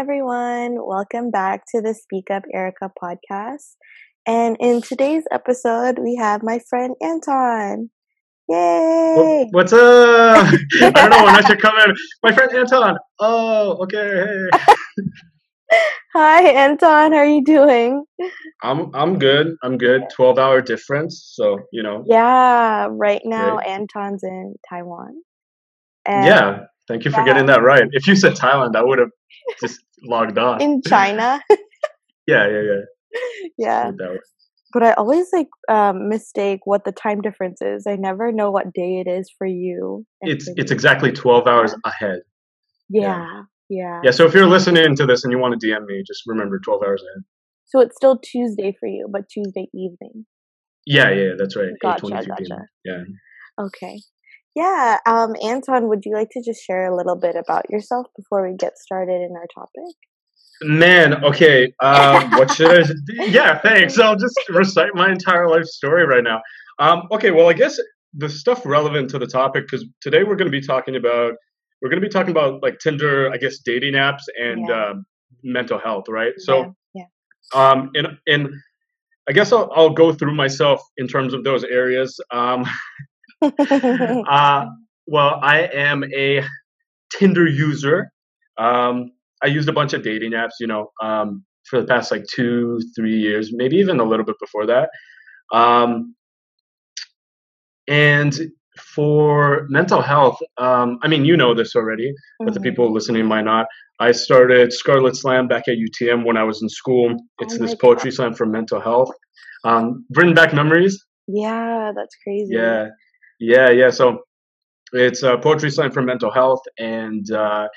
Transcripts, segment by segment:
Hey everyone, welcome back to the Speak Up Erica podcast. And in today's episode, we have my friend Anton. Yay! What's up? I don't know when I should come in. My friend Anton. Oh, okay. Hey. Hi Anton, how are you doing? I'm I'm good. I'm good. Twelve hour difference, so you know. Yeah, right now great. Anton's in Taiwan. And yeah, thank you for yeah. getting that right. If you said Thailand, I would have just logged on. In China. yeah, yeah, yeah. Yeah. But I always like um, mistake what the time difference is. I never know what day it is for you. It's it's exactly twelve hours ahead. Yeah, yeah, yeah. Yeah. So if you're listening to this and you want to DM me, just remember twelve hours ahead. So it's still Tuesday for you, but Tuesday evening. Yeah, yeah, that's right. Gotcha, gotcha. Yeah. Okay. Yeah. Um, Anton, would you like to just share a little bit about yourself before we get started in our topic? Man, okay. Um, what should I? Yeah, thanks. I'll just recite my entire life story right now. Um, okay, well, I guess the stuff relevant to the topic because today we're going to be talking about we're going to be talking about like Tinder, I guess, dating apps and yeah. uh, mental health, right? So, yeah. yeah. Um, and and I guess I'll I'll go through myself in terms of those areas. Um, uh, well, I am a Tinder user. Um, I used a bunch of dating apps, you know, um, for the past like two, three years, maybe even a little bit before that. Um, and for mental health, um, I mean, you know this already, but mm-hmm. the people listening might not. I started Scarlet Slam back at UTM when I was in school. It's oh this poetry God. slam for mental health. Um, bring back memories. Yeah, that's crazy. Yeah, yeah, yeah. So it's a poetry slam for mental health, and uh,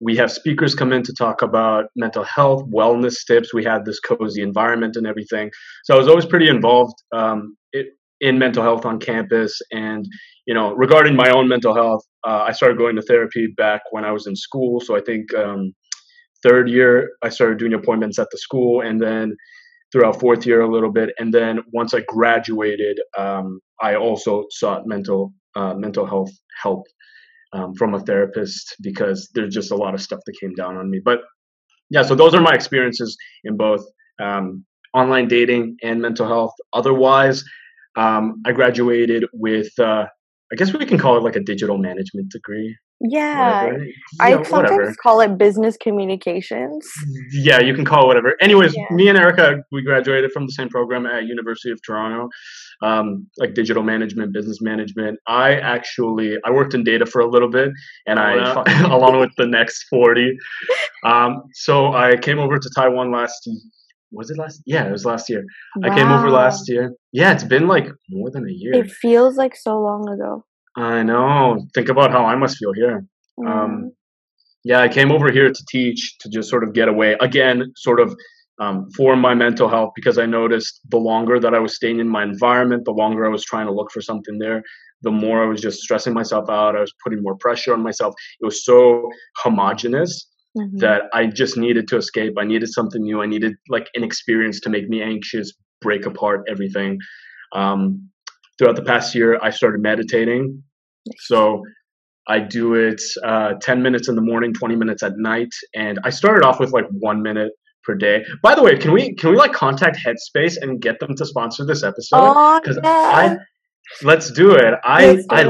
we have speakers come in to talk about mental health, wellness tips. We had this cozy environment and everything. So I was always pretty involved um, it, in mental health on campus. And, you know, regarding my own mental health, uh, I started going to therapy back when I was in school. So I think um, third year, I started doing appointments at the school. And then throughout fourth year a little bit, and then once I graduated, um, I also sought mental uh, mental health help um, from a therapist because there's just a lot of stuff that came down on me. But yeah, so those are my experiences in both um, online dating and mental health. Otherwise, um, I graduated with uh, I guess we can call it like a digital management degree. Yeah, right? I sometimes whatever. call it business communications. Yeah, you can call it whatever. Anyways, yeah. me and Erica, we graduated from the same program at University of Toronto, um, like digital management, business management. I actually I worked in data for a little bit, and I along with the next forty. Um, so I came over to Taiwan last was it last yeah it was last year wow. i came over last year yeah it's been like more than a year it feels like so long ago I know. Think about how I must feel here. Mm. Um, yeah, I came over here to teach to just sort of get away again, sort of um, for my mental health because I noticed the longer that I was staying in my environment, the longer I was trying to look for something there, the more I was just stressing myself out. I was putting more pressure on myself. It was so homogenous mm-hmm. that I just needed to escape. I needed something new. I needed like an experience to make me anxious, break apart everything. Um, throughout the past year, I started meditating. So I do it uh, 10 minutes in the morning, 20 minutes at night. And I started off with like one minute per day. By the way, can we can we like contact Headspace and get them to sponsor this episode? Because oh, yeah. I let's do it. I I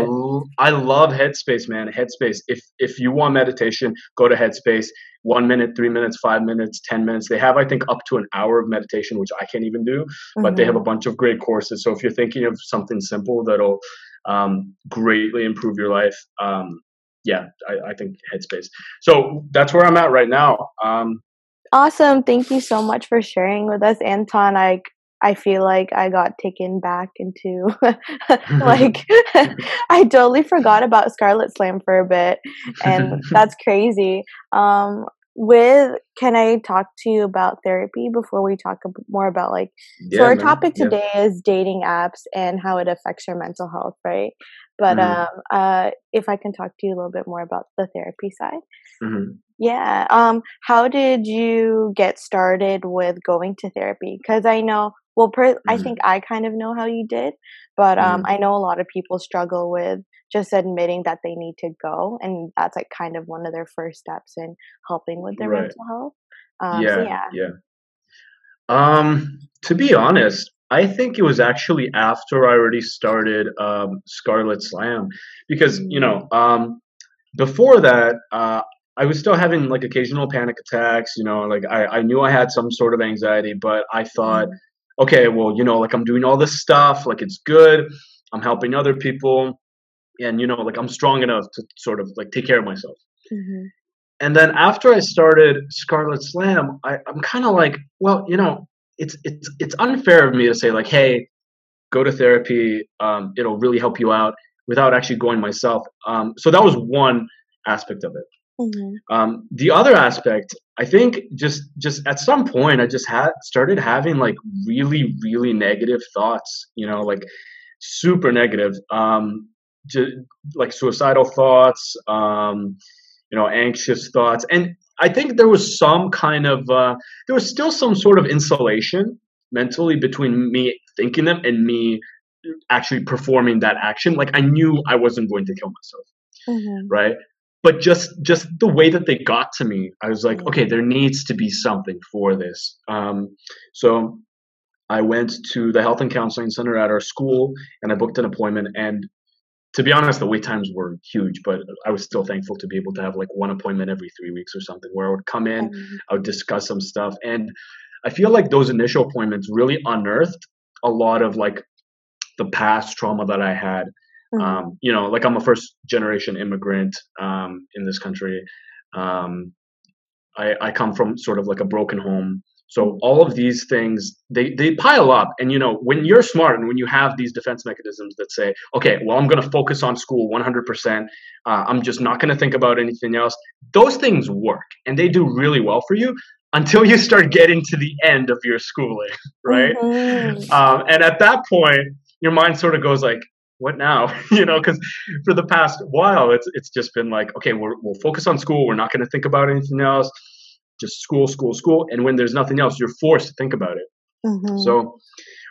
I love Headspace, man. Headspace. If if you want meditation, go to Headspace one minute, three minutes, five minutes, 10 minutes. They have, I think, up to an hour of meditation, which I can't even do, mm-hmm. but they have a mm-hmm. bunch of great courses. So if you're thinking of something simple that'll um, greatly improve your life, um, yeah, I, I, think Headspace. So that's where I'm at right now. Um, awesome. Thank you so much for sharing with us, Anton. I I feel like I got taken back into like I totally forgot about Scarlet Slam for a bit and that's crazy. Um with can I talk to you about therapy before we talk more about like yeah, so our man. topic today yeah. is dating apps and how it affects your mental health, right? But mm-hmm. um uh if I can talk to you a little bit more about the therapy side. Mm-hmm. Yeah. Um how did you get started with going to therapy? Cuz I know well per- mm-hmm. i think i kind of know how you did but um, mm-hmm. i know a lot of people struggle with just admitting that they need to go and that's like kind of one of their first steps in helping with their Right. mental health um so Yeah, yeah yeah. Um, to be honest, I think it was actually after I already started um, Scarlet Slam because you know um, before that uh, I was still having like occasional panic attacks. You know, like I, I knew I had some sort of anxiety, but I thought, okay, well, you know, like I'm doing all this stuff, like it's good. I'm helping other people, and you know, like I'm strong enough to sort of like take care of myself. Mhm. And then after I started Scarlet Slam, I, I'm kind of like, well, you know, it's it's it's unfair of me to say like, hey, go to therapy. Um, it'll really help you out without actually going myself. Um, so that was one aspect of it. Mhm. Um, the other aspect, I think, just just at some point, I just had started having like really really negative thoughts. You know, like super negative. Um, ju- like suicidal thoughts. Um, you know, anxious thoughts, and I think there was some kind of uh, there was still some sort of insulation mentally between me thinking them and me actually performing that action. Like I knew I wasn't going to kill myself Mhm. right but just just the way that they got to me i was like Yeah. okay there needs to be something for this um, so i went to the health and counseling center at our school and i booked an appointment and to be honest the wait times were huge but i was still thankful to be able to have like one appointment every three weeks or something where i would come in Mhm. I would discuss some stuff. And I feel like those initial appointments really unearthed a lot of like the past trauma that I had. Mhm. Um, you know, like I'm a first generation immigrant um, in this country. Um, I, I come from sort of like a broken home. So all of these things they they pile up, and you know when you're smart and when you have these defense mechanisms that say, okay, well I'm going to focus on school 100%. Uh, I'm just not going to think about anything else. Those things work, and they do really well for you until you start getting to the end of your schooling, right? Mhm. Um, and at that point, your mind sort of goes like, "What now?" you know, because for the past while, it's it's just been like, okay, we're, we'll focus on school. We're not going to think about anything else. Just school, school, school. And when there's nothing else, you're forced to think about it. Mhm. So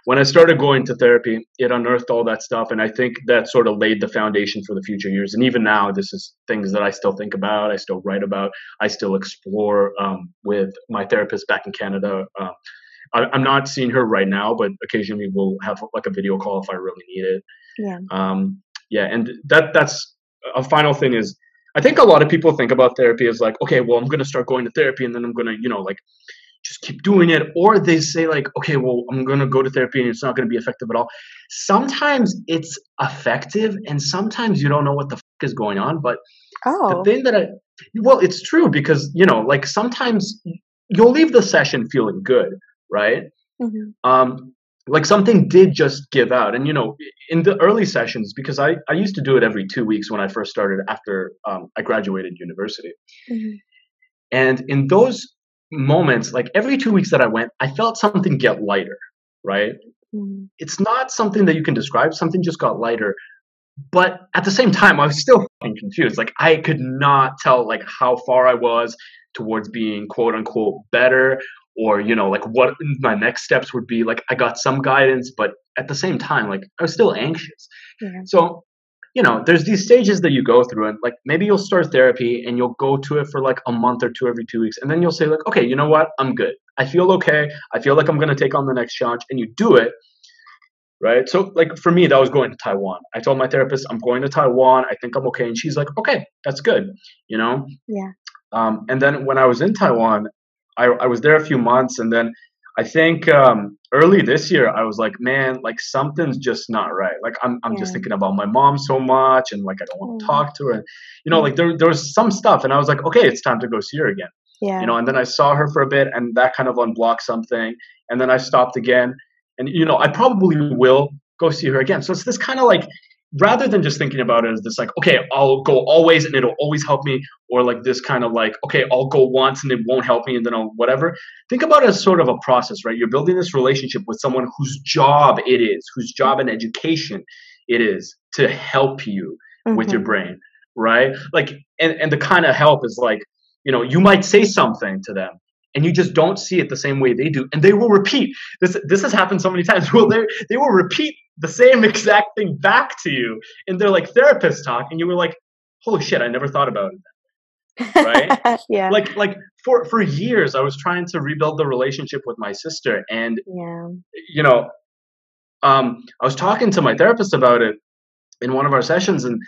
when I started going to therapy, it unearthed all that stuff, and I think that sort of laid the foundation for the future years. And even now, this is things that I still think about, I still write about, I still explore um, with my therapist back in Canada. Uh, I, I'm not seeing her right now, but occasionally we'll have like a video call if I really need it. yeah. Um, yeah, and that that's a final thing is I think a lot of people think about therapy as like, okay, well, I'm gonna start going to therapy, and then I'm gonna, you know, like just keep doing it, or they say like, okay, well, I'm gonna go to therapy and it's not gonna be effective at all. Sometimes it's effective, and sometimes you don't know what the fuck is going on. But oh. the thing that I, well, it's true because you know, like sometimes you'll leave the session feeling good, right? Mhm. um, like something did just give out. And you know in the early sessions because i, I used to do it every two weeks when i first started after um, i graduated university. Mhm. and in those moments like every two weeks that i went i felt something get lighter right? Mhm. it's not something that you can describe. Something just got lighter. But at the same time i was still fucking confused. Like i could not tell like how far i was towards being quote unquote better or you know like what my next steps would be like i got some guidance but at the same time like i was still anxious. Yeah. so you know there's these stages that you go through and like maybe you'll start therapy and you'll go to it for like a month or two every two weeks and then you'll say like okay you know what? I'm good. I feel okay. I feel like i'm going to take on the next challenge and you do it right? So like for me that was going to taiwan. I told my therapist i'm going to taiwan. I think i'm okay and she's like okay that's good you know? Yeah. um, and then when i was in taiwan I, I was there a few months and then i think um, early this year i was like man like something's just not right like i'm, I'm just thinking about my mom so much and like i don't want to Mm. talk to her and you know like there, there was some stuff and i was like okay it's time to go see her again Yeah. you know and then i saw her for a bit and that kind of unblocked something and then i stopped again and you know i probably will go see her again so it's this kind of like rather than just thinking about it as this like okay i'll go always and it'll always help me or like this kind of like okay i'll go once and it won't help me and then i'll whatever. Think about it as sort of a process right? You're building this relationship with someone whose job it is whose job and education it is to help you with your Mhm. brain right? Like and, and the kind of help is like you know you might say something to them and you just don't see it the same way they do and they will repeat. This this has happened so many times well they they will repeat the same exact thing back to you in their like therapist talk, and you were like, "Holy shit, I never thought about it." right? Yeah. Like like for for years i was trying to rebuild the relationship with my sister and yeah. you know um i was talking to my therapist about it in one of our sessions and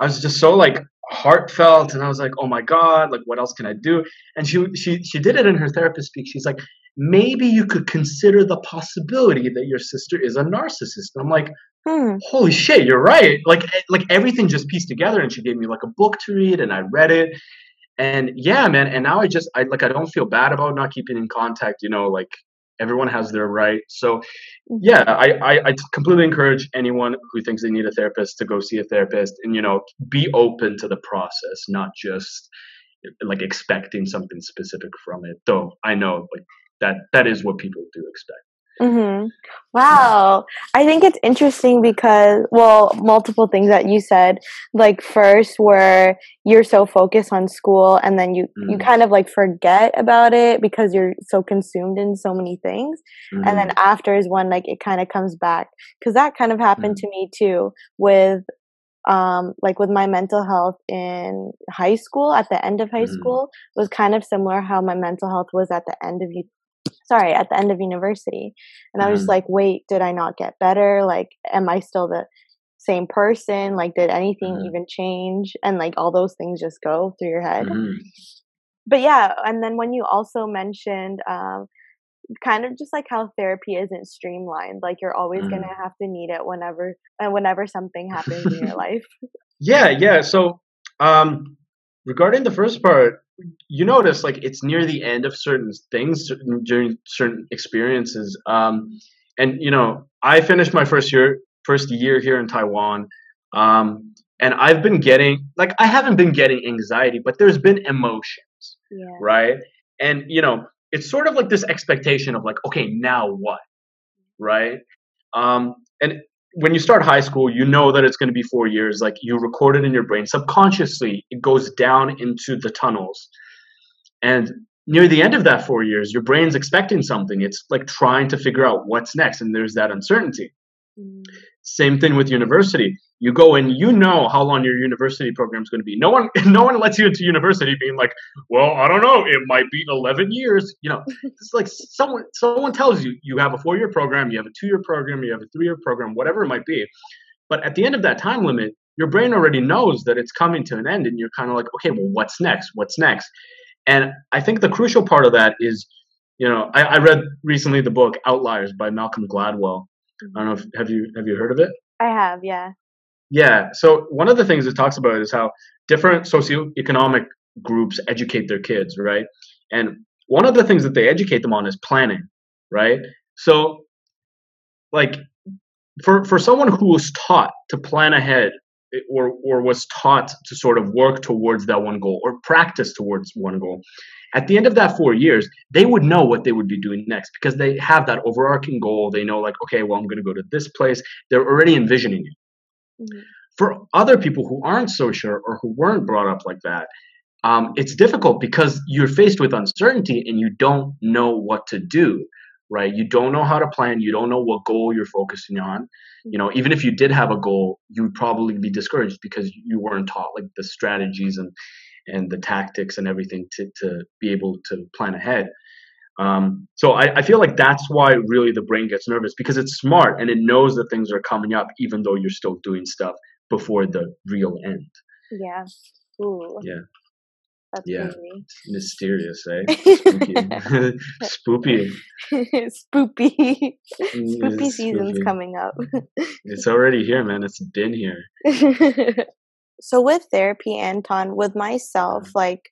i was just so like heartfelt and i was like oh my god like what else can i do? And she she she did it in her therapist speak. She's like maybe you could consider the possibility that your sister is a narcissist. And i'm like hmm. holy shit you're right. Like eh, like everything just pieced together and she gave me like a book to read and i read it. And yeah man and now i just i like i don't feel bad about not keeping in contact you know like everyone has their right. So yeah I, I i completely encourage anyone who thinks they need a therapist to go see a therapist and you know be open to the process not just like expecting something specific from it. Though i know like that that is what people do expect Mm-hmm. Wow. I think it's interesting because, well, multiple things that you said. Like, first, where you're so focused on school and then you, mm-hmm. you kind of like forget about it because you're so consumed in so many things. Mm-hmm. And then mm-hmm. after is when like it kind of comes back. Because that kind of happened mm-hmm. to me too with um, like with my mental health in high school at the end of high mm-hmm. school was kind of similar how my mental health was at the end of sorry, at the end of university. And I was mm-hmm. like, wait, did I not get better? Like, am I still the same person? Like, did anything mm-hmm. even change? And like all those things just go through your head. Mm-hmm. But yeah, and then when you also mentioned, um, kind of just like how therapy isn't streamlined like you're always mm. gonna have to need it whenever and whenever something happens in your life yeah yeah so um regarding the first part you notice like it's near the end of certain things certain, during certain experiences um, and you know i finished my first year first year here in taiwan um, and i've been getting like i haven't been getting anxiety but there's been emotions yeah. right and you know it's sort of like this expectation of like okay now what right um, and when you start high school, you know that it's going to be four years. Like you record it in your brain subconsciously, it goes down into the tunnels. And near the end of that four years, your brain's expecting something. It's like trying to figure out what's next, and there's that uncertainty. Mm. Same thing with university. You go and you know how long your university program is going to be. No one, no one lets you into university being like, "Well, I don't know. It might be 11 years." You know, it's like someone, someone tells you you have a four-year program, you have a two-year program, you have a three-year program, whatever it might be. But at the end of that time limit, your brain already knows that it's coming to an end, and you're kind of like, "Okay, well, what's next? What's next?" And I think the crucial part of that is, you know, I, I read recently the book Outliers by Malcolm Gladwell I don't know if have you have you heard of it? I have, yeah. Yeah. So one of the things it talks about is how different socioeconomic groups educate their kids, right? And one of the things that they educate them on is planning, right? So like for for someone who was taught to plan ahead eh, or or was taught to sort of work towards that one goal or practice towards one goal at the end of that four years they would know what they would be doing next because they have that overarching goal they know like okay well i'm going to go to this place they're already envisioning it mm-hmm. for other people who aren't so sure or who weren't brought up like that um, it's difficult because you're faced with uncertainty and you don't know what to do right? You don't know how to plan. You don't know what goal you're focusing on. You know even if you did have a goal you would probably be discouraged because you weren't taught like the strategies and and the tactics and everything to, to be able to plan ahead um, so I, I feel like that's why really the brain gets nervous because it's smart and it knows that things are coming up even though you're still doing stuff before the real end yeah Ooh. yeah that's yeah, mysterious, eh? Spooky. Spoopy. Spoopy. Spoopy season's coming up. it's already here, man. It's been here. so with therapy, Anton, with myself, mm-hmm. like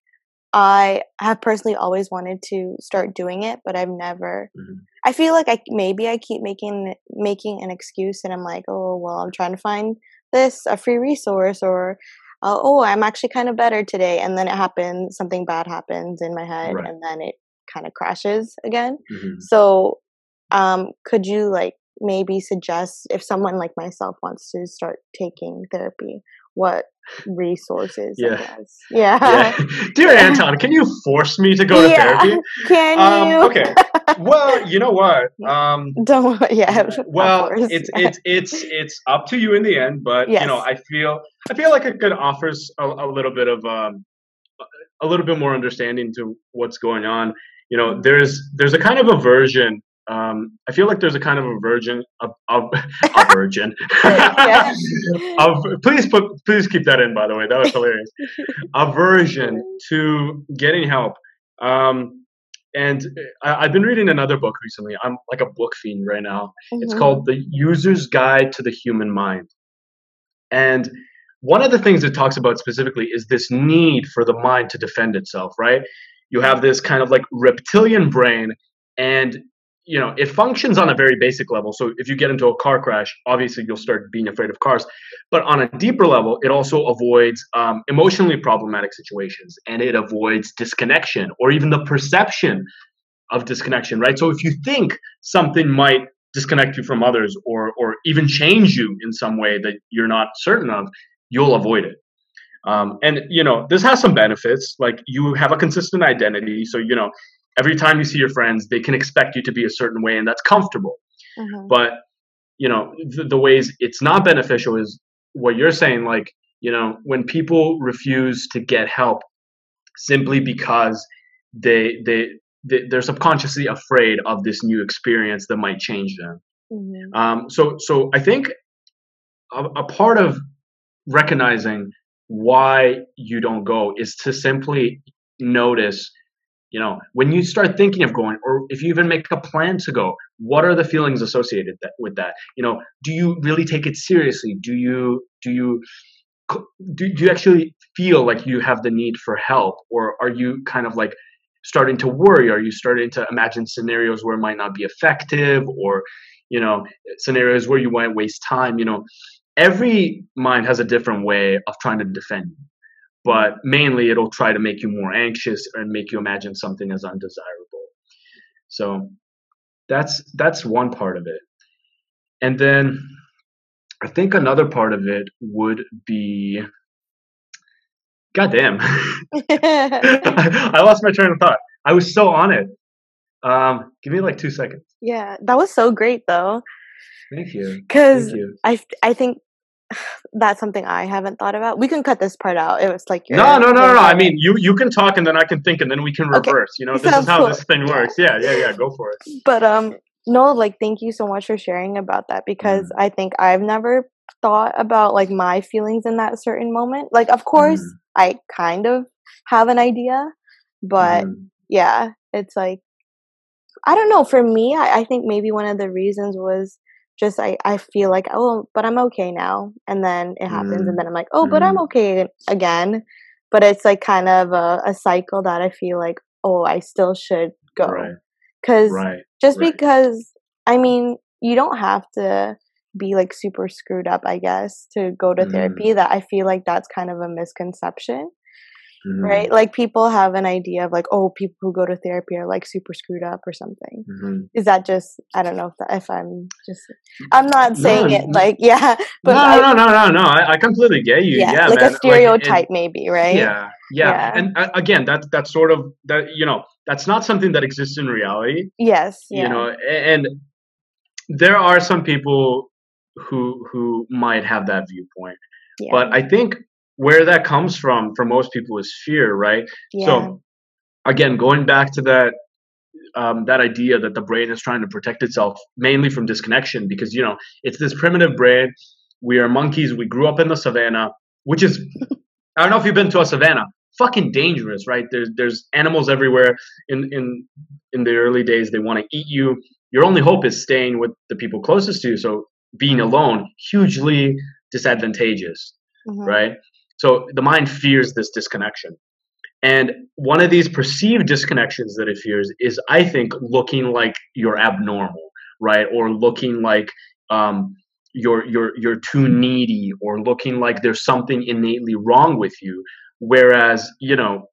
I have personally always wanted to start doing it, but I've never. Mm-hmm. I feel like I maybe I keep making making an excuse, and I'm like, oh well, I'm trying to find this a free resource or uh, oh, I'm actually kind of better today. And then it happens, something bad happens in my head, right. and then it kind of crashes again. Mm-hmm. So, um, could you like maybe suggest if someone like myself wants to start taking therapy, what resources? Yeah. yeah. yeah. Dear Anton, can you force me to go to yeah. therapy? Can um, you? okay. well, you know what? Um, Don't. Yeah. well, it's it's it's it's up to you in the end, but Yes. you know, I feel I feel like it could offers a, a little bit of um, a little bit more understanding to what's going on. You know, Mhm. there's there's a kind of aversion. Um, I feel like there's a kind of aversion of of aversion Yeah. of please put please keep that in by the way. That was hilarious. Aversion to getting help. Um and I, i've been reading another book recently. I'm like a book fiend right now. It's Mhm. called the user's guide to the human mind. And one of the things it talks about specifically is this need for the mind to defend itself right? You have this kind of like reptilian brain and you know it functions on a very basic level. So if you get into a car crash obviously you'll start being afraid of cars. But on a deeper level it also avoids um, emotionally problematic situations and it avoids disconnection or even the perception of disconnection right? So if you think something might disconnect you from others or or even change you in some way that you're not certain of you'll avoid it. Um, and you know this has some benefits. Like you have a consistent identity. So you know every time you see your friends they can expect you to be a certain way and that's comfortable Mhm. but you know the, the ways it's not beneficial is what you're saying like you know when people refuse to get help simply because they they, they they're subconsciously afraid of this new experience that might change them Mhm. um, so so I think a, a part of recognizing why you don't go is to simply notice you know when you start thinking of going or if you even make a plan to go what are the feelings associated that, with that? You know do you really take it seriously? Do you do you do, do you actually feel like you have the need for help? Or are you kind of like starting to worry? Are you starting to imagine scenarios where it might not be effective? Or you know scenarios where you might waste time? You know every mind has a different way of trying to defend you but mainly it'll try to make you more anxious and make you imagine something as undesirable. So that's that's one part of it. And then i think another part of it would be goddamn. I lost my train of thought. I was so on it. Um give me like two seconds. Yeah, that was so great though, thank you. Because I I think that's something I haven't thought about. We can cut this part out. It was like no no no no no i mean you you can talk and then i can think and then we can Okay. reverse you know this is how cool. this thing works yeah yeah yeah go for it but um no like thank you so much for sharing about that because Mm. i think i've never thought about like my feelings in that certain moment like of course Mm. i kind of have an idea but Mhm. yeah it's like i don't know for me I, I think maybe one of the reasons was just I, I feel like oh but i'm okay now and then it happens Mm. and then i'm like oh but i'm Mm. okay again but it's like kind of a, a cycle that i feel like oh i still should go because right just right. because i mean you don't have to be like super screwed up i guess to go to Mhm. therapy that i feel like that's kind of a misconception Mhm. right like people have an idea of like oh people who go to therapy are like super screwed up or something Mhm. is that just i don't know if, that, if i'm just i'm not No, saying it like yeah but no, I, no, no, no, no. I, I completely get you. yeah, Yeah, like man. a Like, stereotype maybe right yeah, yeah. Yeah. And uh, again, that that's sort of that. You know, that's not something that exists in reality. yes yeah You know, a- and there are some people who who might have that viewpoint, yeah but I think where that comes from for most people is fear, right? yeah So again, going back to that um, that idea that the brain is trying to protect itself mainly from disconnection, because you know it's this primitive brain. We are monkeys. We grew up in the savannah, which is I don't know if you've been to a savannah. Fucking dangerous, right? There's there's animals everywhere. In in in the early days, they want to eat you. Your only hope is staying with the people closest to you. So being alone, hugely disadvantageous mhm, right? So the mind fears this disconnection. And one of these perceived disconnections that it fears is, I think, looking like you're abnormal, right? Or looking like um, you're you're you're too needy, or looking like there's something innately wrong with you. Whereas, you know,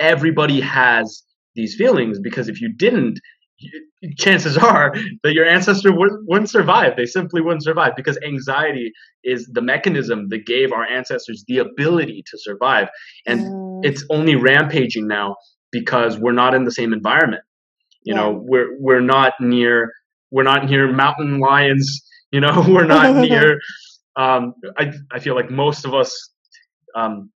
everybody has these feelings because if you didn't, chances are that your ancestor wouldn't, wouldn't survive. They simply wouldn't survive because anxiety is the mechanism that gave our ancestors the ability to survive. And mm, it's only rampaging now because we're not in the same environment. You Yeah. know, we're we're not near we're not near mountain lions. You know, we're not near. Um, I I feel like most of us. Um,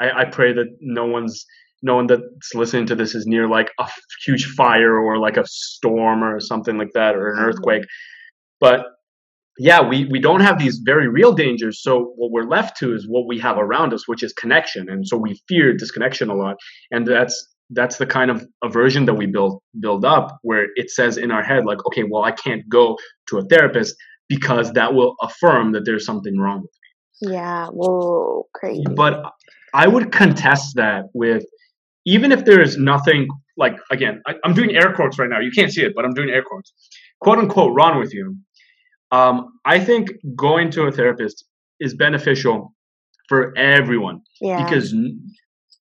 I, I pray that no one's no one that's listening to this is near like a huge fire or like a storm or something like that or an Mhm. earthquake. But yeah, we, we don't have these very real dangers. So what we're left to is what we have around us, which is connection. And so we fear disconnection a lot. And that's that's the kind of aversion that we build build up where it says in our head, like, okay, well, I can't go to a therapist because that will affirm that there's something wrong with me. Yeah. Whoa, crazy. But I would contest that with even if there is nothing like again, I, I'm doing air quotes right now. You can't see it, but I'm doing air quotes. Quote unquote wrong with you. Um, I think going to a therapist is beneficial for everyone yeah. because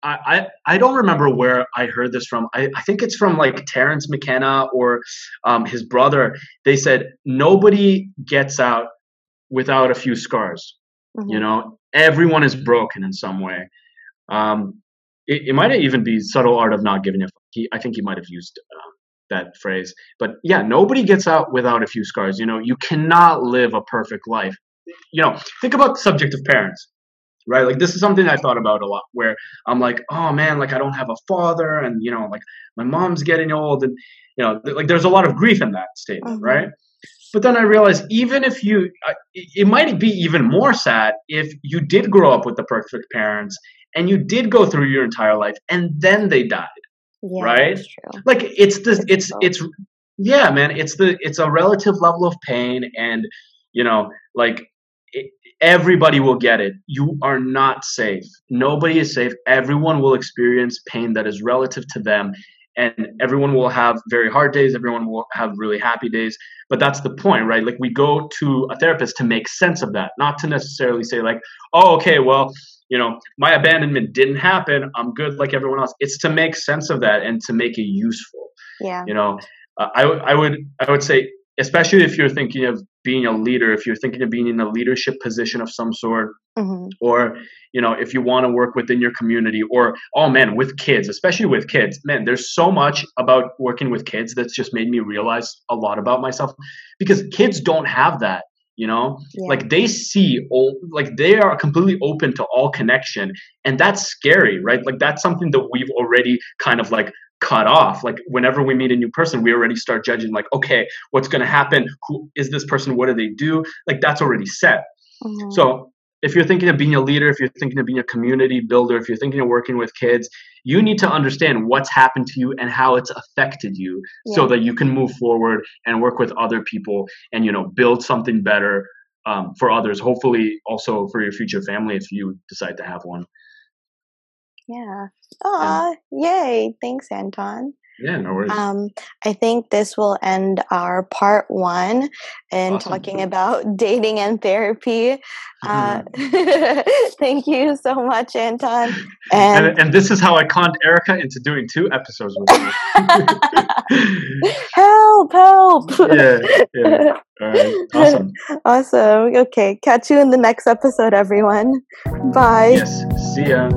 I don't remember where I heard this from. I, I think it's from like Terence McKenna or um, his brother. They said nobody gets out without a few scars. Mhm. You know, everyone is broken in some way. Um, it, it might even be subtle art of not giving a. Fuck. He, I think he might have used uh, that phrase, but yeah, nobody gets out without a few scars. You know, you cannot live a perfect life. You know, think about the subject of parents, right? Like this is something I thought about a lot. Where I'm like, oh man, like I don't have a father, and you know, like my mom's getting old, and you know, th- like there's a lot of grief in that statement, Mhm. right? But then I realized even if you, it might be even more sad if you did grow up with the perfect parents and you did go through your entire life and then they died. yeah, right? Like it's the, it's, it's, yeah, man, it's the, it's a relative level of pain and, you know, like it, everybody will get it. You are not safe. Nobody is safe. Everyone will experience pain that is relative to them and everyone will have very hard days everyone will have really happy days but that's the point right like we go to a therapist to make sense of that not to necessarily say like oh okay well you know my abandonment didn't happen. I'm good like everyone else. It's to make sense of that and to make it useful. Yeah. you know uh, I, w- I would i would say especially if you're thinking of being a leader if you're thinking of being in a leadership position of some sort hmm or you know if you want to work within your community or oh man with kids especially with kids. Man there's so much about working with kids that's just made me realize a lot about myself because kids don't have that you know? Yeah. like they see all like they are completely open to all connection and that's scary right? Like that's something that we've already kind of like cut off. Like whenever we meet a new person we already start judging like okay what's going to happen? Who is this person what do they do? Like that's already set. Mhm. so if you're thinking of being a leader, if you're thinking of being a community builder, if you're thinking of working with kids, you need to understand what's happened to you and how it's affected you so that you can move forward and work with other people and you know build something better um, for others. Hopefully, also for your future family if you decide to have one. yeah. Aw, yay. Thanks, Anton. Yeah, no worries. Um, I think this will end our part one in Awesome. talking about dating and therapy. Uh, thank you so much, Anton. and, And and this is how I conned Erica into doing two episodes with me. help, help. yeah, yeah. All right, awesome. awesome. Okay, catch you in the next episode, everyone. Bye. Yes, see ya.